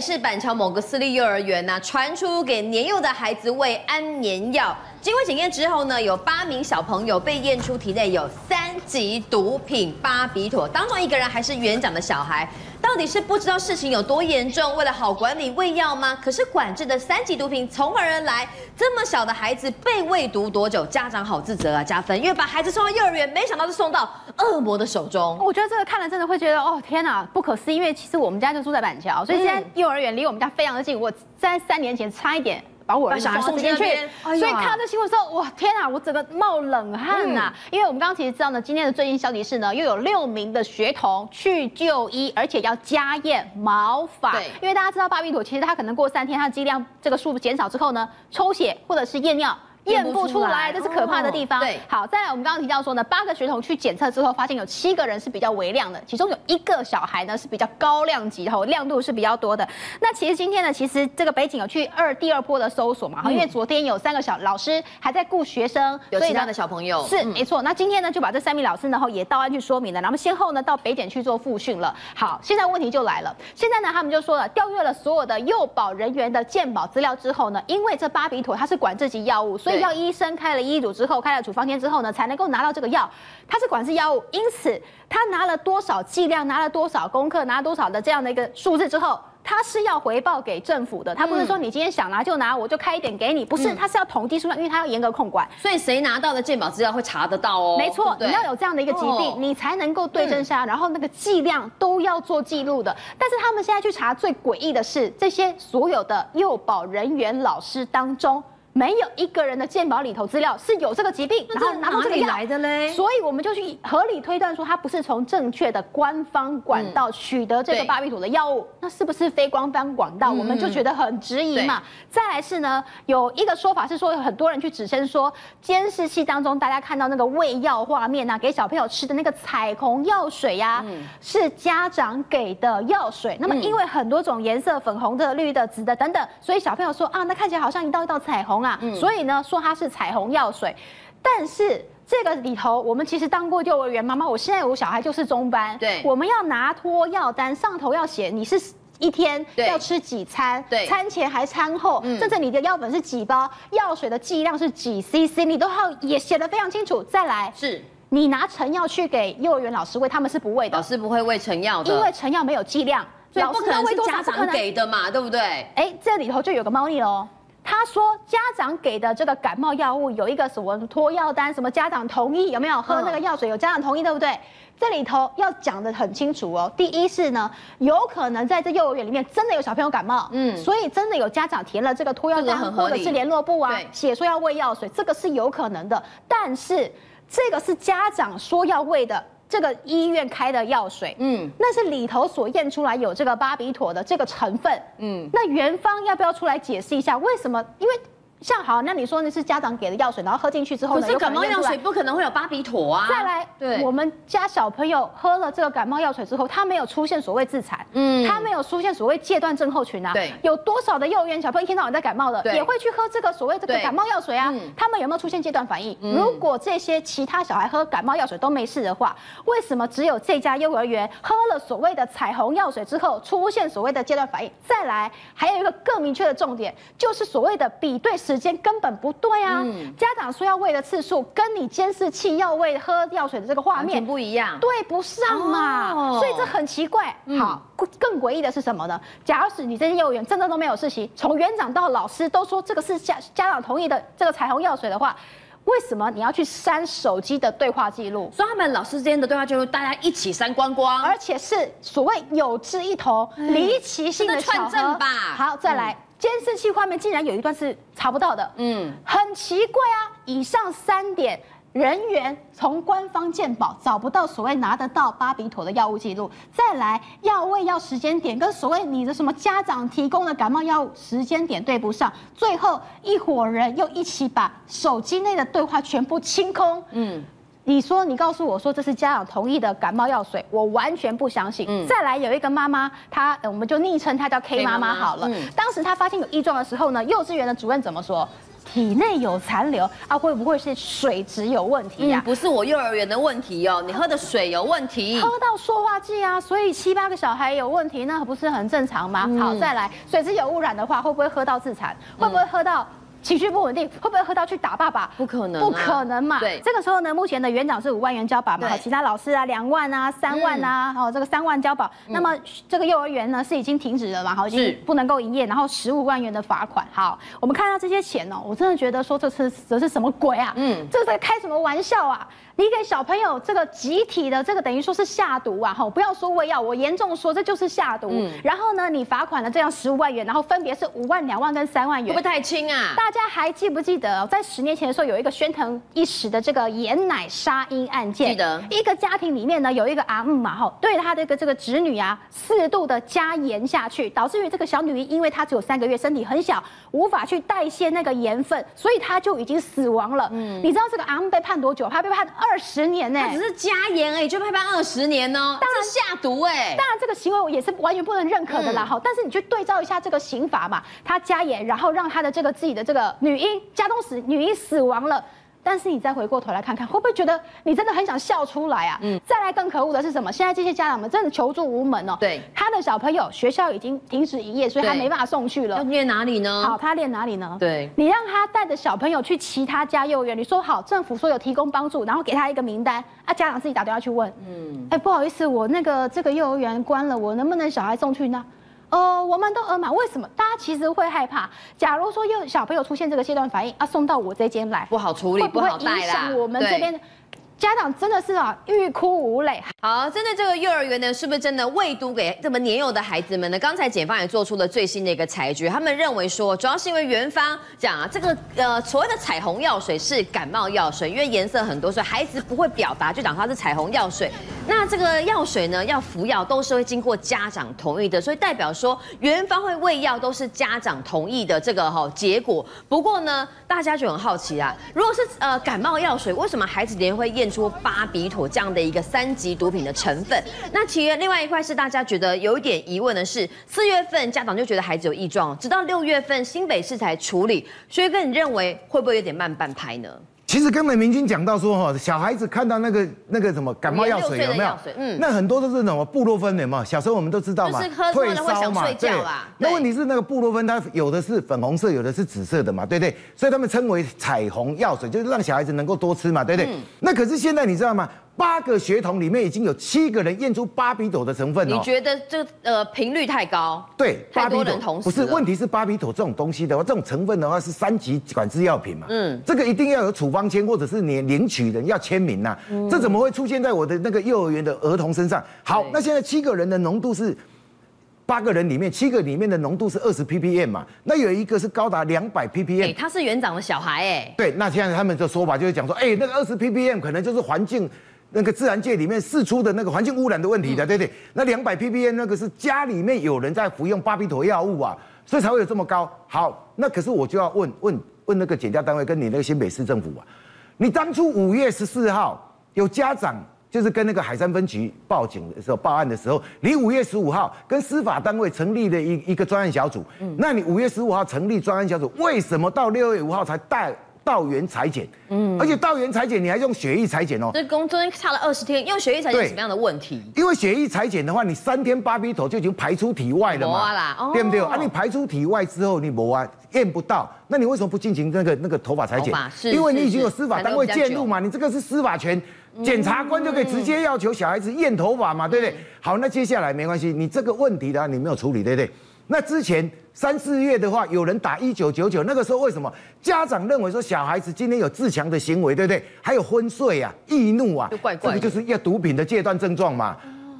是板桥某个私立幼儿园呢、传出给年幼的孩子喂安眠药，经过检验之后呢，有八名小朋友被验出体内有三级毒品巴比妥，当中一个人还是园长的小孩。到底是不知道事情有多严重，为了好管理喂药吗？可是管制的三级毒品从何而来？这么小的孩子被喂毒多久？家长好自责啊，加分，因为把孩子送到幼儿园，没想到是送到恶魔的手中。我觉得这个看了真的会觉得，哦天哪，不可思议！因为其实我们家就住在板桥，所以现在幼儿园离我们家非常的近。我在三年前差一点。把我小孩送进去，所以看到这新闻的时候，哇，天啊，我整个冒冷汗呐、啊！因为我们刚刚其实知道呢，今天的最新消息是呢，又有六名的学童去就医，而且要加验毛发。对，因为大家知道巴比妥其实它可能过三天，它的剂量这个数减少之后呢，抽血或者是验尿。验不出来，这是可怕的地方。哦、对，好，再来，我们刚刚提到说呢，八个学童去检测之后，发现有七个人是比较微量的，其中有一个小孩呢是比较高量级的，亮度是比较多的。那其实今天呢，其实这个北警有去二第二波的搜索嘛，因为昨天有三个小老师还在顾学生，有其他的小朋友是、嗯、没错。那今天呢，就把这三名老师呢，也到案去说明了，然后先后呢到北检去做复训了。好，现在问题就来了，现在呢他们就说了，调阅了所有的幼保人员的健保资料之后呢，因为这巴比妥它是管制级药物，所以要医生开。了医嘱之后，开了处方箋之后呢，才能够拿到这个药。它是管制药物，因此他拿了多少剂量，拿了多少功课，拿了多少的这样的一个数字之后，他是要回报给政府的。他不是说你今天想拿就拿，我就开一点给你，不是，他是要统计数量，因为他要严格控管。所以谁拿到的健保资料会查得到哦。没错，你要有这样的一个疾病，你才能够对症下药，然后那个剂量都要做记录的。但是他们现在去查，最诡异的是这些所有的幼保人员、老师当中。没有一个人的健保里头资料是有这个疾病，然后拿到这个药来的嘞，所以我们就去合理推断说，他不是从正确的官方管道取得这个巴比妥的药物，那是不是非官方管道？我们就觉得很质疑嘛。再来是呢，有一个说法是说，有很多人去指称说，监视器当中大家看到那个喂药画面呐，给小朋友吃的那个彩虹药水呀，是家长给的药水。那么因为很多种颜色，粉红的、绿的、紫的等等，所以小朋友说啊，那看起来好像一道一道彩虹。啊，所以呢，说它是彩虹药水，但是这个里头，我们其实当过幼儿园妈妈，我现在我小孩就是中班，对，我们要拿托药单，上头要写你是一天要吃几餐，对，餐前还餐后，甚至你的药粉是几包，药水的剂量是几 CC，你都要也写的非常清楚。再来是，你拿成药去给幼儿园老师喂，他们是不喂的，老师不会喂成药的，因为成药没有剂量，所以不可能是家长给的嘛，对不对？哎，这里头就有个猫腻喽。他说，家长给的这个感冒药物有一个什么脱药单，什么家长同意有没有喝那个药水？有家长同意对不对？这里头要讲的很清楚哦。第一是呢，有可能在这幼儿园里面真的有小朋友感冒，嗯，所以真的有家长填了这个脱药单，或者是联络簿啊，写说要喂药水，这个是有可能的。但是这个是家长说要喂的。这个医院开的药水，嗯，那是里头所验出来有这个巴比妥的这个成分，嗯，那元方要不要出来解释一下为什么？因为。像好，那你说那是家长给的药水，然后喝进去之后呢？可是感冒药水不可能会有巴比妥啊。再来，对，我们家小朋友喝了这个感冒药水之后，他没有出现所谓自残，嗯，他没有出现所谓戒断症候群啊。对，有多少的幼儿园小朋友一天到晚在感冒的，也会去喝这个所谓这个感冒药水啊？他们有没有出现戒断反应？如果这些其他小孩喝感冒药水都没事的话，为什么只有这家幼儿园喝了所谓的彩虹药水之后出现所谓的戒断反应？再来，还有一个更明确的重点，就是所谓的比对时间根本不。对啊，嗯、家长说要喂的次数跟你监视器要喂喝药水的这个画面不一样，对不上嘛，哦、所以这很奇怪。嗯、好，更诡异的是什么呢？假如是你这些幼儿园真的都没有事情，从园长到老师都说这个是家家长同意的这个彩虹药水的话，为什么你要去删手机的对话记录？所以他们老师之间的对话记录大家一起删光光，而且是所谓有志一同、离奇性的串证吧？好，再来。嗯监视器画面竟然有一段是查不到的，嗯，很奇怪啊。以上三点，人员从官方鉴宝找不到所谓拿得到巴比妥的药物记录，再来药味药时间点跟所谓你的什么家长提供的感冒药物时间点对不上，最后一伙人又一起把手机内的对话全部清空，嗯。你说，你告诉我说这是家长同意的感冒药水，我完全不相信。嗯、再来有一个妈妈，她我们就昵称她叫 K 妈妈好了。嗯、当时她发现有异状的时候呢，幼稚园的主任怎么说？体内有残留啊，会不会是水质有问题呀、啊嗯？不是我幼儿园的问题哦，你喝的水有问题，喝到塑化剂啊，所以七八个小孩有问题，那不是很正常吗？嗯、好，再来，水质有污染的话，会不会喝到自残？会不会喝到？情绪不稳定，会不会喝到去打爸爸？不可能、啊，不可能嘛。对，这个时候呢，目前的园长是五万元交保嘛，对其他老师啊两万啊三万啊，哦、嗯、这个三万交保。嗯、那么这个幼儿园呢是已经停止了嘛，好，已经不能够营业，然后十五万元的罚款。好，我们看到这些钱哦，我真的觉得说这是这是什么鬼啊？嗯，这是在开什么玩笑啊？你给小朋友这个集体的这个等于说是下毒啊！哈，不要说喂药，我严重说这就是下毒。嗯，然后呢，你罚款了这样十五万元，然后分别是五万、两万跟三万元，会不会太轻啊？大家还记不记得，在十年前的时候有一个喧腾一时的这个盐奶杀婴案件？记得，一个家庭里面呢有一个阿姆嘛，哈，对他的一个这个侄女啊，四度的加盐下去，导致于这个小女婴，因为她只有三个月，身体很小，无法去代谢那个盐分，所以她就已经死亡了。嗯，你知道这个阿姆被判多久？他被判二十年呢、欸。他只是加盐而已，就被判二十年呢？是下毒哎、欸！当然这个行为我也是完全不能认可的啦。哈、嗯，但是你去对照一下这个刑法嘛，他加盐，然后让他的这个自己的这个女婴家中死，女婴死亡了。但是你再回过头来看看，会不会觉得你真的很想笑出来啊？嗯。再来更可恶的是什么？现在这些家长们真的求助无门哦。对。他的小朋友学校已经停止营业，所以他没办法送去了。要念哪里呢？好，他念哪里呢？对。你让他带着小朋友去其他家幼儿园，你说好，政府说有提供帮助，然后给他一个名单，啊，家长自己打电话去问。嗯。哎，不好意思，我那个这个幼儿园关了，我能不能小孩送去呢？呃，我们都耳满，为什么？大家其实会害怕。假如说有小朋友出现这个阶段反应，啊，送到我这间来，不好处理。会不会影响我们这边？家长真的是啊，欲哭无泪。好，针对这个幼儿园呢，是不是真的喂毒给这么年幼的孩子们呢？刚才检方也做出了最新的一个裁决，他们认为说，主要是因为园方讲啊，这个呃所谓的彩虹药水是感冒药水，因为颜色很多，所以孩子不会表达，就讲它是彩虹药水。那这个药水呢，要服药都是会经过家长同意的，所以代表说园方会喂药都是家长同意的这个哈结果。不过呢，大家就很好奇啊，如果是呃感冒药水，为什么孩子连会验？出巴比妥这样的一个三级毒品的成分，那其实另外一块是大家觉得有一点疑问的是，四月份家长就觉得孩子有异状，直到六月份新北市才处理，所以跟你认为会不会有点慢半拍呢？其实刚才明君讲到说哈，小孩子看到那个那个什么感冒药水有没有？嗯，那很多都是什么布洛芬的嘛，小时候我们都知道嘛，退烧嘛，对。那问题是那个布洛芬它有的是粉红色，有的是紫色的嘛，对不对？所以他们称为彩虹药水，就是让小孩子能够多吃嘛，对不对？那可是现在你知道吗？八个学童里面已经有七个人验出巴比妥的成分了。你觉得这呃频率太高？对，太多人同时。不是，问题是巴比妥这种东西的话，这种成分的话是三级管制药品嘛。嗯，这个一定要有处方签，或者是你领取人要签名呐、啊。嗯、这怎么会出现在我的那个幼儿园的儿童身上？好，那现在七个人的浓度是八个人里面七个里面的浓度是二十 ppm 嘛？那有一个是高达两百 ppm。哎，他是园长的小孩哎。对，那现在他们的说法就是讲说，哎，那个二十 ppm 可能就是环境。那个自然界里面释出的那个环境污染的问题的，对不对？那两百 ppm 那个是家里面有人在服用巴比妥药物啊，所以才会有这么高。好，那可是我就要问问问那个检调单位跟你那个新北市政府啊，你当初五月十四号有家长就是跟那个海山分局报警的时候报案的时候，你五月十五号跟司法单位成立的一一个专案小组，那你五月十五号成立专案小组，为什么到六月五号才带？到园裁剪，嗯，而且到园裁剪你还用血液裁剪哦，这工中间差了二十天，用血液裁剪有什么样的问题？因为血液裁剪的话，你三天巴比头就已经排出体外了嘛，啦哦、对不对？啊，你排出体外之后，你没啊验不到，那你为什么不进行那个那个头发裁剪？是因为你已经有司法单位介入嘛，你这个是司法权，检察官就可以直接要求小孩子验头发嘛，对不对？好，那接下来没关系，你这个问题的话，你没有处理，对不对？那之前三四月的话，有人打一九九九，那个时候为什么家长认为说小孩子今天有自强的行为，对不对？还有昏睡啊、易怒啊，怪怪这个就是要毒品的戒断症状嘛。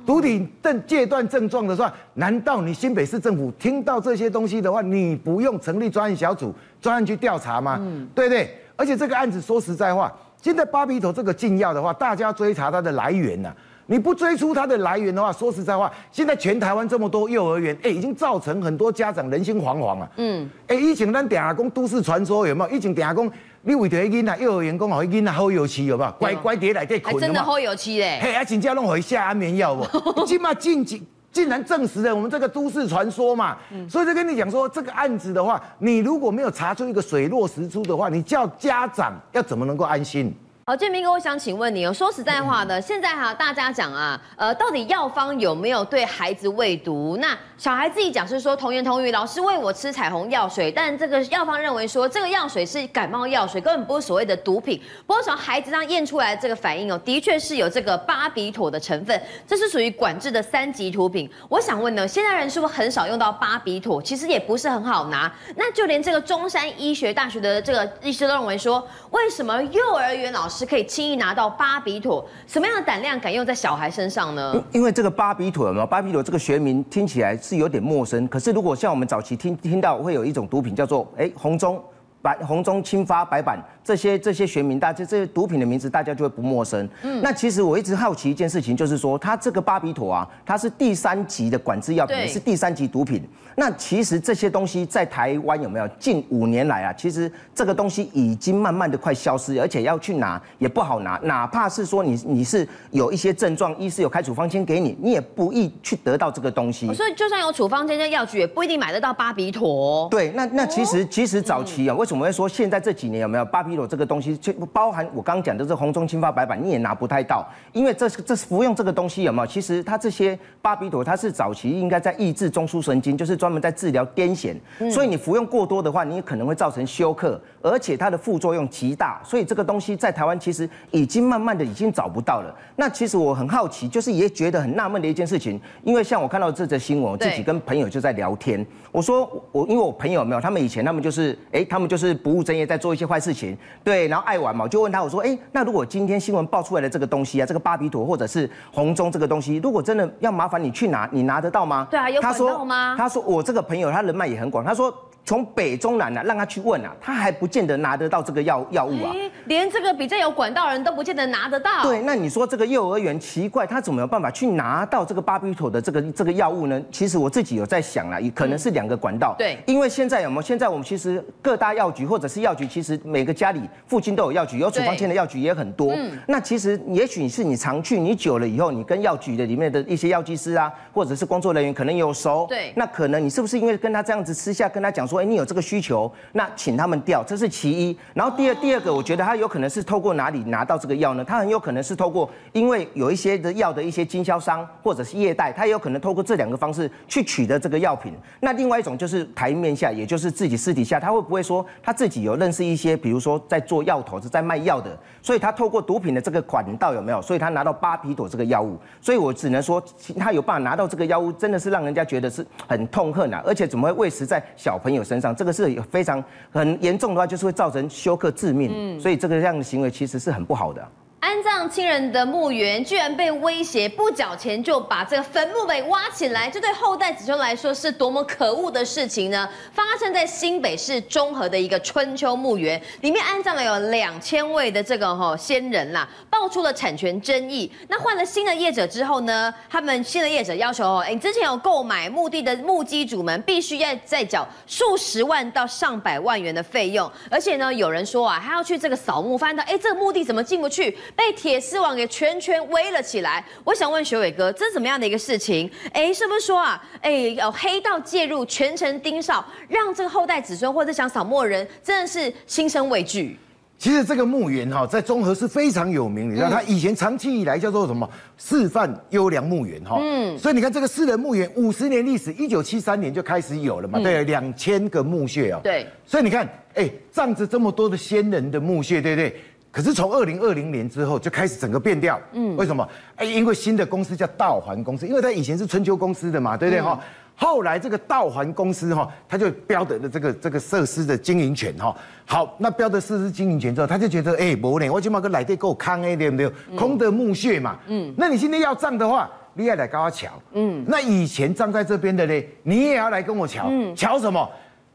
毒品症戒断症状的话，难道你新北市政府听到这些东西的话，你不用成立专案小组专案去调查吗？嗯，对不对？而且这个案子说实在话，现在巴比妥这个禁药的话，大家追查它的来源呢、啊？你不追出它的来源的话，说实在话，现在全台湾这么多幼儿园，哎，已经造成很多家长人心惶惶啊。嗯，哎，以前咱电话讲都市传说有没有？以前电话讲你为着迄囡仔幼儿园讲，好囡仔好油漆有没有？乖乖伫内底困，真的好油漆嘞。嘿，啊，真正拢会下安眠药不？今嘛禁止竟然证实了我们这个都市传说嘛。所以就跟你讲说，这个案子的话，你如果没有查出一个水落石出的话，你叫家长要怎么能够安心？好，建明哥，我想请问你哦，说实在话呢，现在哈大家讲啊，呃，到底药方有没有对孩子喂毒？那小孩自己讲是说童言童语，老师喂我吃彩虹药水，但这个药方认为说这个药水是感冒药水，根本不是所谓的毒品。不过从孩子上验出来的这个反应哦，的确是有这个巴比妥的成分，这是属于管制的三级毒品。我想问呢，现在人是不是很少用到巴比妥？其实也不是很好拿。那就连这个中山医学大学的这个医师都认为说，为什么幼儿园老师是可以轻易拿到巴比妥，什么样的胆量敢用在小孩身上呢？因为这个巴比妥嘛？巴比妥这个学名听起来是有点陌生，可是如果像我们早期听听到会有一种毒品叫做哎红中白红中青发白板。这些这些学名，大家这些毒品的名字，大家就会不陌生。嗯，那其实我一直好奇一件事情，就是说，它这个巴比妥啊，它是第三级的管制药品，也是第三级毒品。那其实这些东西在台湾有没有？近五年来啊，其实这个东西已经慢慢的快消失，而且要去拿也不好拿。哪怕是说你你是有一些症状，医师有开处方签给你，你也不易去得到这个东西。所以就算有处方签在药局，也不一定买得到巴比妥。对，那那其实其实早期啊，为什么会说现在这几年有没有巴比？这个东西就包含我刚刚讲的这红中青发白板，你也拿不太到，因为这是这是服用这个东西有没有？其实它这些巴比妥，它是早期应该在抑制中枢神经，就是专门在治疗癫痫，所以你服用过多的话，你也可能会造成休克，而且它的副作用极大，所以这个东西在台湾其实已经慢慢的已经找不到了。那其实我很好奇，就是也觉得很纳闷的一件事情，因为像我看到这则新闻，我自己跟朋友就在聊天，我说我因为我朋友没有，他们以前他们就是哎，他们就是不务正业，在做一些坏事情。对，然后爱玩嘛，我就问他，我说，哎，那如果今天新闻爆出来的这个东西啊，这个巴比妥或者是红中这个东西，如果真的要麻烦你去拿，你拿得到吗？对啊，有管道吗？他说，他说我这个朋友他人脉也很广，他说。从北中南啊，让他去问啊，他还不见得拿得到这个药药物啊，连这个比较有管道的人都不见得拿得到。对，那你说这个幼儿园奇怪，他怎么有办法去拿到这个巴比妥的这个这个药物呢？其实我自己有在想啦，也可能是两个管道。对，因为现在有没有？现在我们其实各大药局或者是药局，其实每个家里附近都有药局，有处方签的药局也很多。嗯，那其实也许是你常去，你久了以后，你跟药局的里面的一些药剂师啊，或者是工作人员可能有熟。对，那可能你是不是因为跟他这样子私下跟他讲说，哎，你有这个需求，那请他们调，这是其一。然后第二，第二个，我觉得他有可能是透过哪里拿到这个药呢？他很有可能是透过，因为有一些的药的一些经销商或者是业代，他有可能透过这两个方式去取得这个药品。那另外一种就是台面下，也就是自己私底下，他会不会说他自己有认识一些，比如说在做药头是在卖药的，所以他透过毒品的这个管道有没有？所以他拿到巴比妥这个药物。所以我只能说，他有办法拿到这个药物，真的是让人家觉得是很痛恨啊！而且怎么会喂食在小朋友身上？这个是非常很严重的话，就是会造成休克致命。嗯，所以这个这样的行为其实是很不好的。安葬亲人的墓园居然被威胁不缴钱就把这个坟墓给挖起来，这对后代子孙来说是多么可恶的事情呢？发生在新北市中和的一个春秋墓园，里面安葬了有两千位的这个哈先人啦，爆出了产权争议。那换了新的业者之后呢，他们新的业者要求哦，哎，之前有购买墓地的墓基主们必须要再缴数十万到上百万元的费用，而且呢，有人说啊，还要去这个扫墓，发现到哎，这个墓地怎么进不去？被铁丝网给圈圈围了起来。我想问学伟哥，这是怎么样的一个事情？哎，是不是说啊，哎，有黑道介入，全程盯梢，让这个后代子孙或者想扫墓的人真的是心生畏惧？其实这个墓园哈，在中和是非常有名，你知道，它以前长期以来叫做什么示范优良墓园哈。嗯。所以你看这个私人墓园五十年历史，一九七三年就开始有了嘛，对，两千个墓穴哦。对。所以你看，哎，葬着这么多的先人的墓穴，对不对？可是从二零二零年之后就开始整个变掉，嗯，为什么？哎，因为新的公司叫道环公司，因为它以前是春秋公司的嘛，对不对哈？后来这个道环公司哈，他就标得了这个这个设施的经营权哈。好，那标得设施经营权之后，他就觉得哎，我起码个来地够康哎，对不对？空的墓穴嘛，嗯，那你现在要葬的话，你也来跟我瞧，嗯，那以前葬在这边的呢，你也要来跟我瞧，嗯，瞧什么？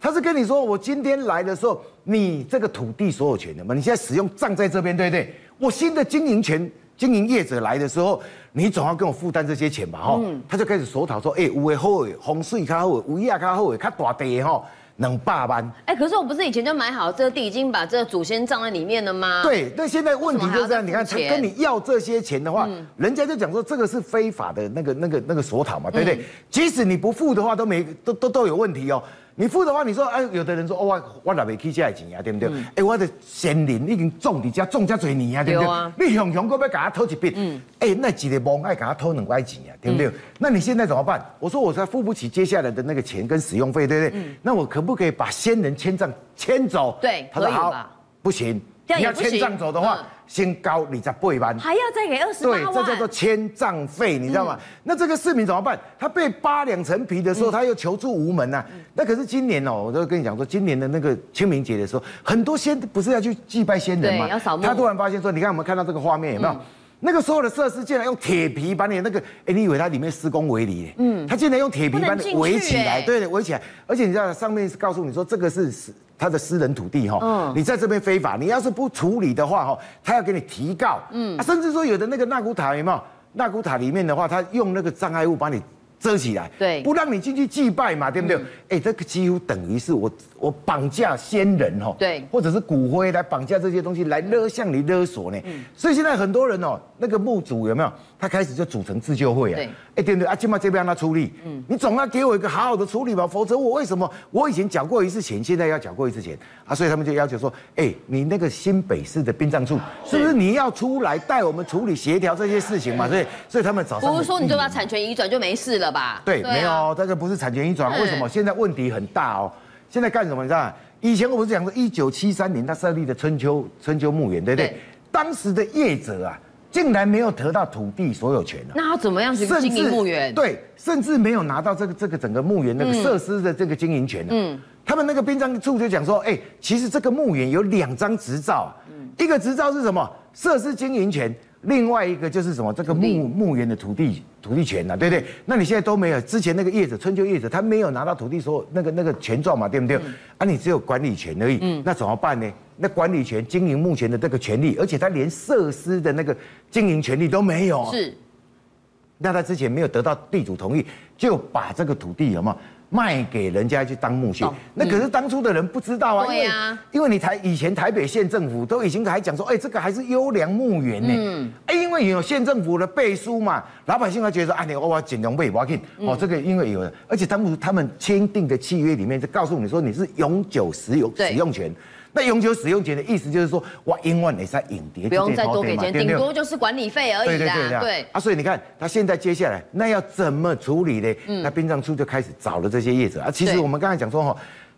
他是跟你说，我今天来的时候，你这个土地所有权的嘛，你现在使用葬在这边，对不对？我新的经营权、经营业者来的时候，你总要跟我负担这些钱吧？哈、嗯，他就开始索讨说，哎、欸，有的好的风水较好，有亚较好，较大地哈，能霸班。哎，可是我不是以前就买好这个地，已经把这个祖先葬在里面了吗？对，那现在问题就是这样，你看他跟你要这些钱的话，嗯、人家就讲说这个是非法的那个那个那个索讨嘛，对不对？嗯、即使你不付的话，都没都都都有问题哦。你付的话，你说哎，有的人说哦，我我哪边去借钱呀，对不对？哎、我的先人已经种在家种这多年啊，对不对？啊、你熊熊哥要给他偷一笔，嗯，哎、欸，那几个梦爱给他偷两块钱呀，对不对？嗯、那你现在怎么办？我说我才付不起接下来的那个钱跟使用费，对不对？嗯、那我可不可以把先人签账签走？对，他说好，不行。你要迁葬走的话，嗯、先高你再八万，还要再给二十八万。对，这叫做迁葬费，你知道吗？嗯、那这个市民怎么办？他被扒两层皮的时候，他又求助无门呐、那可是今年哦，我都跟你讲说，今年的那个清明节的时候，很多先不是要去祭拜先人吗？要扫墓。他突然发现说，你看我们看到这个画面有没有？嗯、那个时候的设施竟然用铁皮把你那个，哎，你以为它里面施工围篱？嗯，他竟然用铁皮把你围起来，对对，围起来。而且你知道上面是告诉你说，这个是是。他的私人土地哈，嗯，你在这边非法，你要是不处理的话哈，他要给你提告，嗯，甚至说有的那个纳古塔有没有？纳古塔里面的话，他用那个障碍物把你遮起来，对，不让你进去祭拜嘛，对不对？哎，这个几乎等于是我我绑架先人哈，对，或者是骨灰来绑架这些东西来勒向你勒索呢，嗯，所以现在很多人哦，那个墓主有没有？他开始就组成自救会啊，哎，对对，啊，起码这边让他出力，嗯，你总要给我一个好好的处理吧，否则我为什么我以前缴过一次钱，现在要缴过一次钱啊？所以他们就要求说，哎，你那个新北市的殡葬处是不是你要出来带我们处理协调这些事情嘛？所以，所以他们早上不是说你就把产权移转就没事了吧？对，没有，这个不是产权移转，为什么？现在问题很大哦。现在干什么？你知道以前我不是讲说，一九七三年他设立的春秋春秋墓园，对不对？当时的业者啊。竟然没有得到土地所有权，那他怎么样去经营墓园？对，甚至没有拿到这个这个整个墓园那个设施的这个经营权。嗯，他们那个殡葬处就讲说，哎，其实这个墓园有两张执照，嗯，一个执照是什么？设施经营权。另外一个就是什么？这个墓墓园的土地土地权呐，对不对？那你现在都没有。之前那个业者春秋业者，他没有拿到土地所有那个那个权状嘛，对不对？嗯、啊，你只有管理权而已。嗯。那怎么办呢？那管理权、经营目前的这个权利，而且他连设施的那个经营权利都没有。是。那他之前没有得到地主同意，就把这个土地有没有？卖给人家去当墓穴，那可是当初的人不知道啊，因为因为你台以前台北县政府都已经还讲说，哎，这个还是优良墓园呢，哎，因为有县政府的背书嘛，老百姓还觉得说，哎，你我我尽量卖，我给你，哦，这个因为有，而且当初他们签订的契约里面就告诉你说，你是永久使用使用权。那永久使用权的意思就是说，我永远也在影碟，不用再多给钱，顶多就是管理费而已啦。对对对，啊，所以你看，他现在接下来那要怎么处理呢？那殡葬处就开始找了这些业者啊。其实我们刚才讲说哈。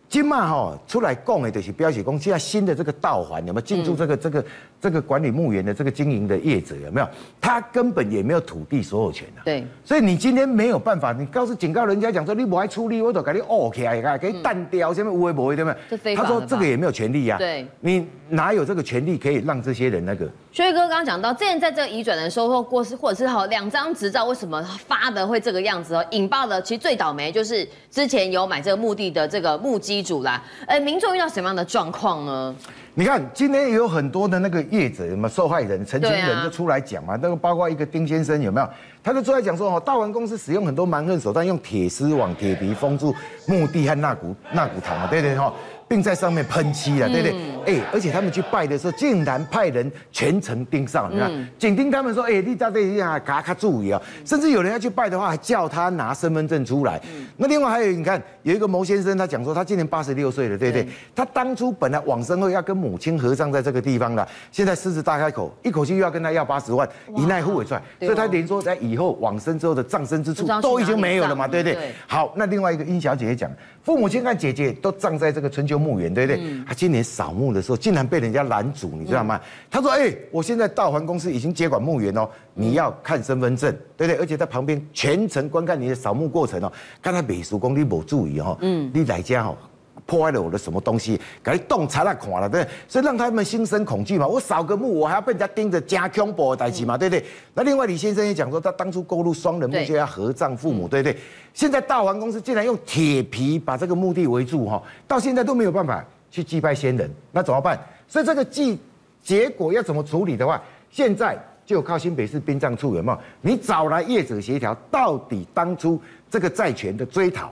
今嘛哈出来供的就是标写公，现在新的这个道环有没有进驻这个这个这个管理墓园的这个经营的业者有没有？他根本也没有土地所有权啊。对。所以你今天没有办法，你告诉警告人家讲说你不爱出力，我都给你哦起来，给你弹掉，下面无为不为对不对？他说这个也没有权利呀。对。你哪有这个权利可以让这些人那个？薛哥刚刚讲到，之前在这个移转的时候，过是或者是好两张执照，为什么发的会这个样子哦？引爆的其实最倒霉就是之前有买这个墓地的这个墓基主啦。哎，民众遇到什么样的状况呢？你看今天也有很多的那个业者，什么受害人、陈情人就出来讲嘛。那个包括一个丁先生有没有？他就出来讲说哦，大王公司使用很多蛮横手段，用铁丝网、铁皮封住墓地和纳骨纳骨堂啊，对对哈。并在上面喷漆了，对不对？哎、嗯欸，而且他们去拜的时候，竟然派人全程盯上，你看，紧盯他们说，哎、欸，你到底要给他注意啊？甚至有人要去拜的话，还叫他拿身份证出来。嗯、那另外还有，你看，有一个牟先生，他讲说，他今年八十六岁了，对不对？他当初本来往生后要跟母亲合葬在这个地方的，现在狮子大开口，一口气又要跟他要八十万，一奈户尾出来，所以他连说在以后往生之后的葬身之处都已经没有了嘛，对不对？对好，那另外一个殷小姐也讲。父母亲和姐姐都葬在这个春秋墓园，对不对？嗯、他今年扫墓的时候，竟然被人家拦阻，你知道吗？嗯、他说：“哎、欸，我现在道环公司已经接管墓园哦，你要看身份证，对不对？而且在旁边全程观看你的扫墓过程哦。看他美术工你没注意哦，嗯，你来家哦。”破坏了我的什么东西？给你洞察了看了，对不对？所以让他们心生恐惧嘛。我扫个墓，我还要被人家盯着，加恐怖的代志嘛，对不对？那另外李先生也讲说，他当初购入双人墓就要合葬父母，对不对？现在大王公司竟然用铁皮把这个墓地围住哈，到现在都没有办法去祭拜先人，那怎么办？所以这个祭结果要怎么处理的话，现在就靠新北市殡葬处有没有？你找来业者协调，到底当初这个债权的追讨。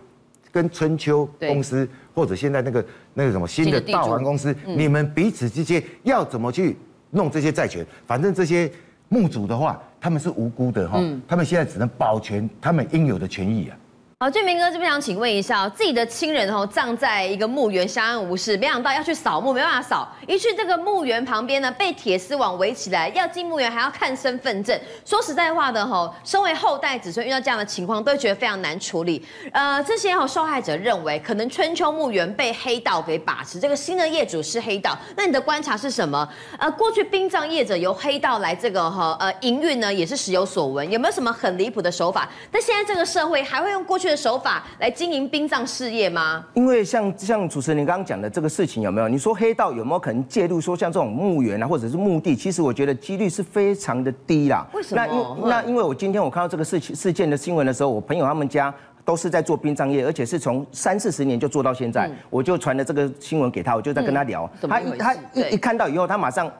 跟春秋公司或者现在那个那个什么新的大王公司，你们彼此之间要怎么去弄这些债权？反正这些墓主的话，他们是无辜的哈，他们现在只能保全他们应有的权益啊。好，俊明哥这边想请问一下，自己的亲人哦葬在一个墓园相安无事，没想到要去扫墓没办法扫，一去这个墓园旁边呢，被铁丝网围起来，要进墓园还要看身份证。说实在话的哈，身为后代子孙遇到这样的情况，都会觉得非常难处理。呃，这些哈受害者认为，可能春秋墓园被黑道给把持，这个新的业主是黑道。那你的观察是什么？呃，过去殡葬业者由黑道来这个哈呃营运呢，也是时有所闻。有没有什么很离谱的手法？但现在这个社会还会用过去的手法来经营殡葬事业吗？因为像像主持人你刚刚讲的这个事情有没有？你说黑道有没有可能介入？说像这种墓园啊，或者是墓地，其实我觉得几率是非常的低啦。为什么？那因那因为我今天我看到这个事情事件的新闻的时候，我朋友他们家都是在做殡葬业，而且是从三四十年就做到现在，嗯、我就传了这个新闻给他，我就在跟他聊。嗯、他一他一一看到以后，他马上。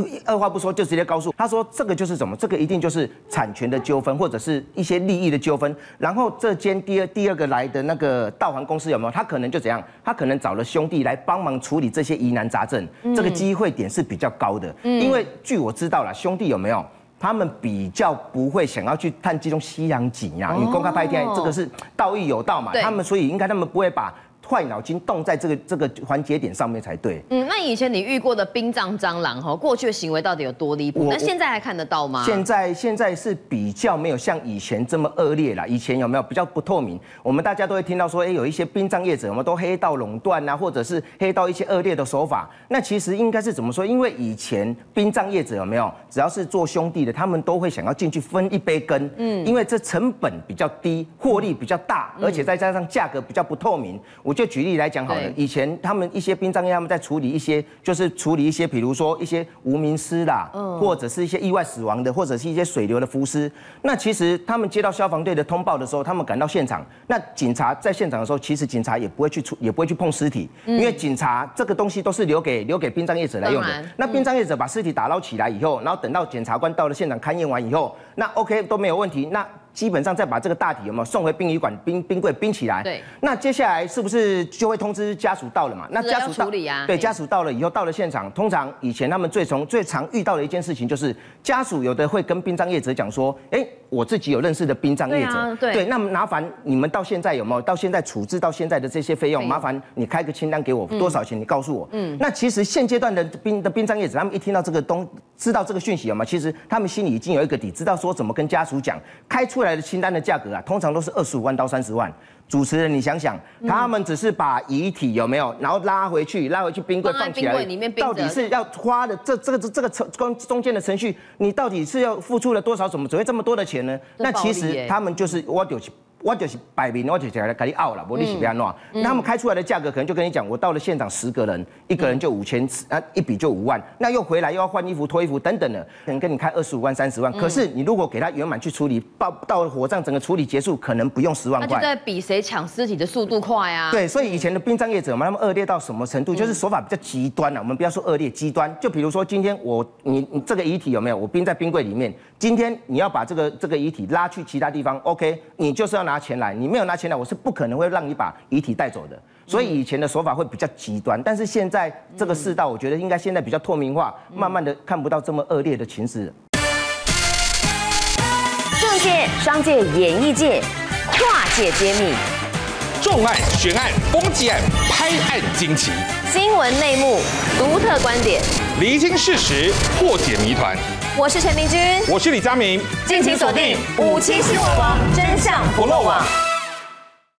一二话不说就直接告诉他说，这个就是什么？这个一定就是产权的纠纷，或者是一些利益的纠纷。然后这间第二第二个来的那个道行公司有没有？他可能就怎样？他可能找了兄弟来帮忙处理这些疑难杂症，这个机会点是比较高的。因为据我知道了，兄弟有没有？他们比较不会想要去探这种西洋景呀，你公开拍片，这个是道义有道嘛。他们所以应该他们不会把。坏脑筋动在这个这个环节点上面才对。嗯，那以前你遇过的殡葬蟑螂哈，过去的行为到底有多离谱？那现在还看得到吗？现在现在是比较没有像以前这么恶劣了。以前有没有比较不透明？我们大家都会听到说，哎，有一些殡葬业者，我们都黑道垄断啊，或者是黑道一些恶劣的手法。那其实应该是怎么说？因为以前殡葬业者有没有，只要是做兄弟的，他们都会想要进去分一杯羹。嗯，因为这成本比较低，获利比较大，而且再加上价格比较不透明。我就举例来讲好了，以前他们一些殡葬业他们在处理一些，就是处理一些，比如说一些无名尸啦，或者是一些意外死亡的，或者是一些水流的浮尸。那其实他们接到消防队的通报的时候，他们赶到现场，那警察在现场的时候，其实警察也不会去处，也不会去碰尸体，因为警察这个东西都是留给留给殡葬业者来用的。那殡葬业者把尸体打捞起来以后，然后等到检察官到了现场勘验完以后，那 OK 都没有问题，那。基本上再把这个大体有没有送回殡仪馆冰冰柜冰起来？对。那接下来是不是就会通知家属到了嘛？那家属到，对，家属到了以后到了现场，通常以前他们最从最常遇到的一件事情就是家属有的会跟殡葬业者讲说，哎，我自己有认识的殡葬业者，对，那么麻烦你们到现在有没有到现在处置到现在的这些费用？麻烦你开个清单给我，多少钱？你告诉我。嗯。那其实现阶段的殡的殡葬业者，他们一听到这个东，知道这个讯息有吗？其实他们心里已经有一个底，知道说怎么跟家属讲，开出来的清单的价格啊。通常都是二十五万到三十万。主持人，你想想，他们只是把遗体有没有，然后拉回去，拉回去冰柜放起来，到底是要花的这这个这个程中中间的程序，你到底是要付出了多少？怎么只会这么多的钱呢？那其实他们就是我就是。我就是摆明，我就是来给你拗了，我利息不要乱。那他们开出来的价格可能就跟你讲，我到了现场十个人，一个人就五千，啊，一笔就五万。那又回来又要换衣服、脱衣服等等的，可能跟你开二十五万、三十万。可是你如果给他圆满去处理，到到了火葬整个处理结束，可能不用十万块。那就在比谁抢尸体的速度快啊。对，所以以前的殡葬业者嘛，他们恶劣到什么程度？就是手法比较极端了。我们不要说恶劣，极端。就比如说今天我你你这个遗体有没有？我冰在冰柜里面。今天你要把这个这个遗体拉去其他地方，OK？你就是要拿钱来，你没有拿。钱来，我是不可能会让你把遗体带走的，所以以前的手法会比较极端，但是现在这个世道，我觉得应该现在比较透明化，慢慢的看不到这么恶劣的情势。政界、商界、演艺界，跨界揭秘，重案、悬案、攻击案、拍案惊奇，新闻内幕、独特观点，厘清事实，破解谜团。我是陈明君，我是李佳明，敬请锁定五七新闻网，真相不漏网。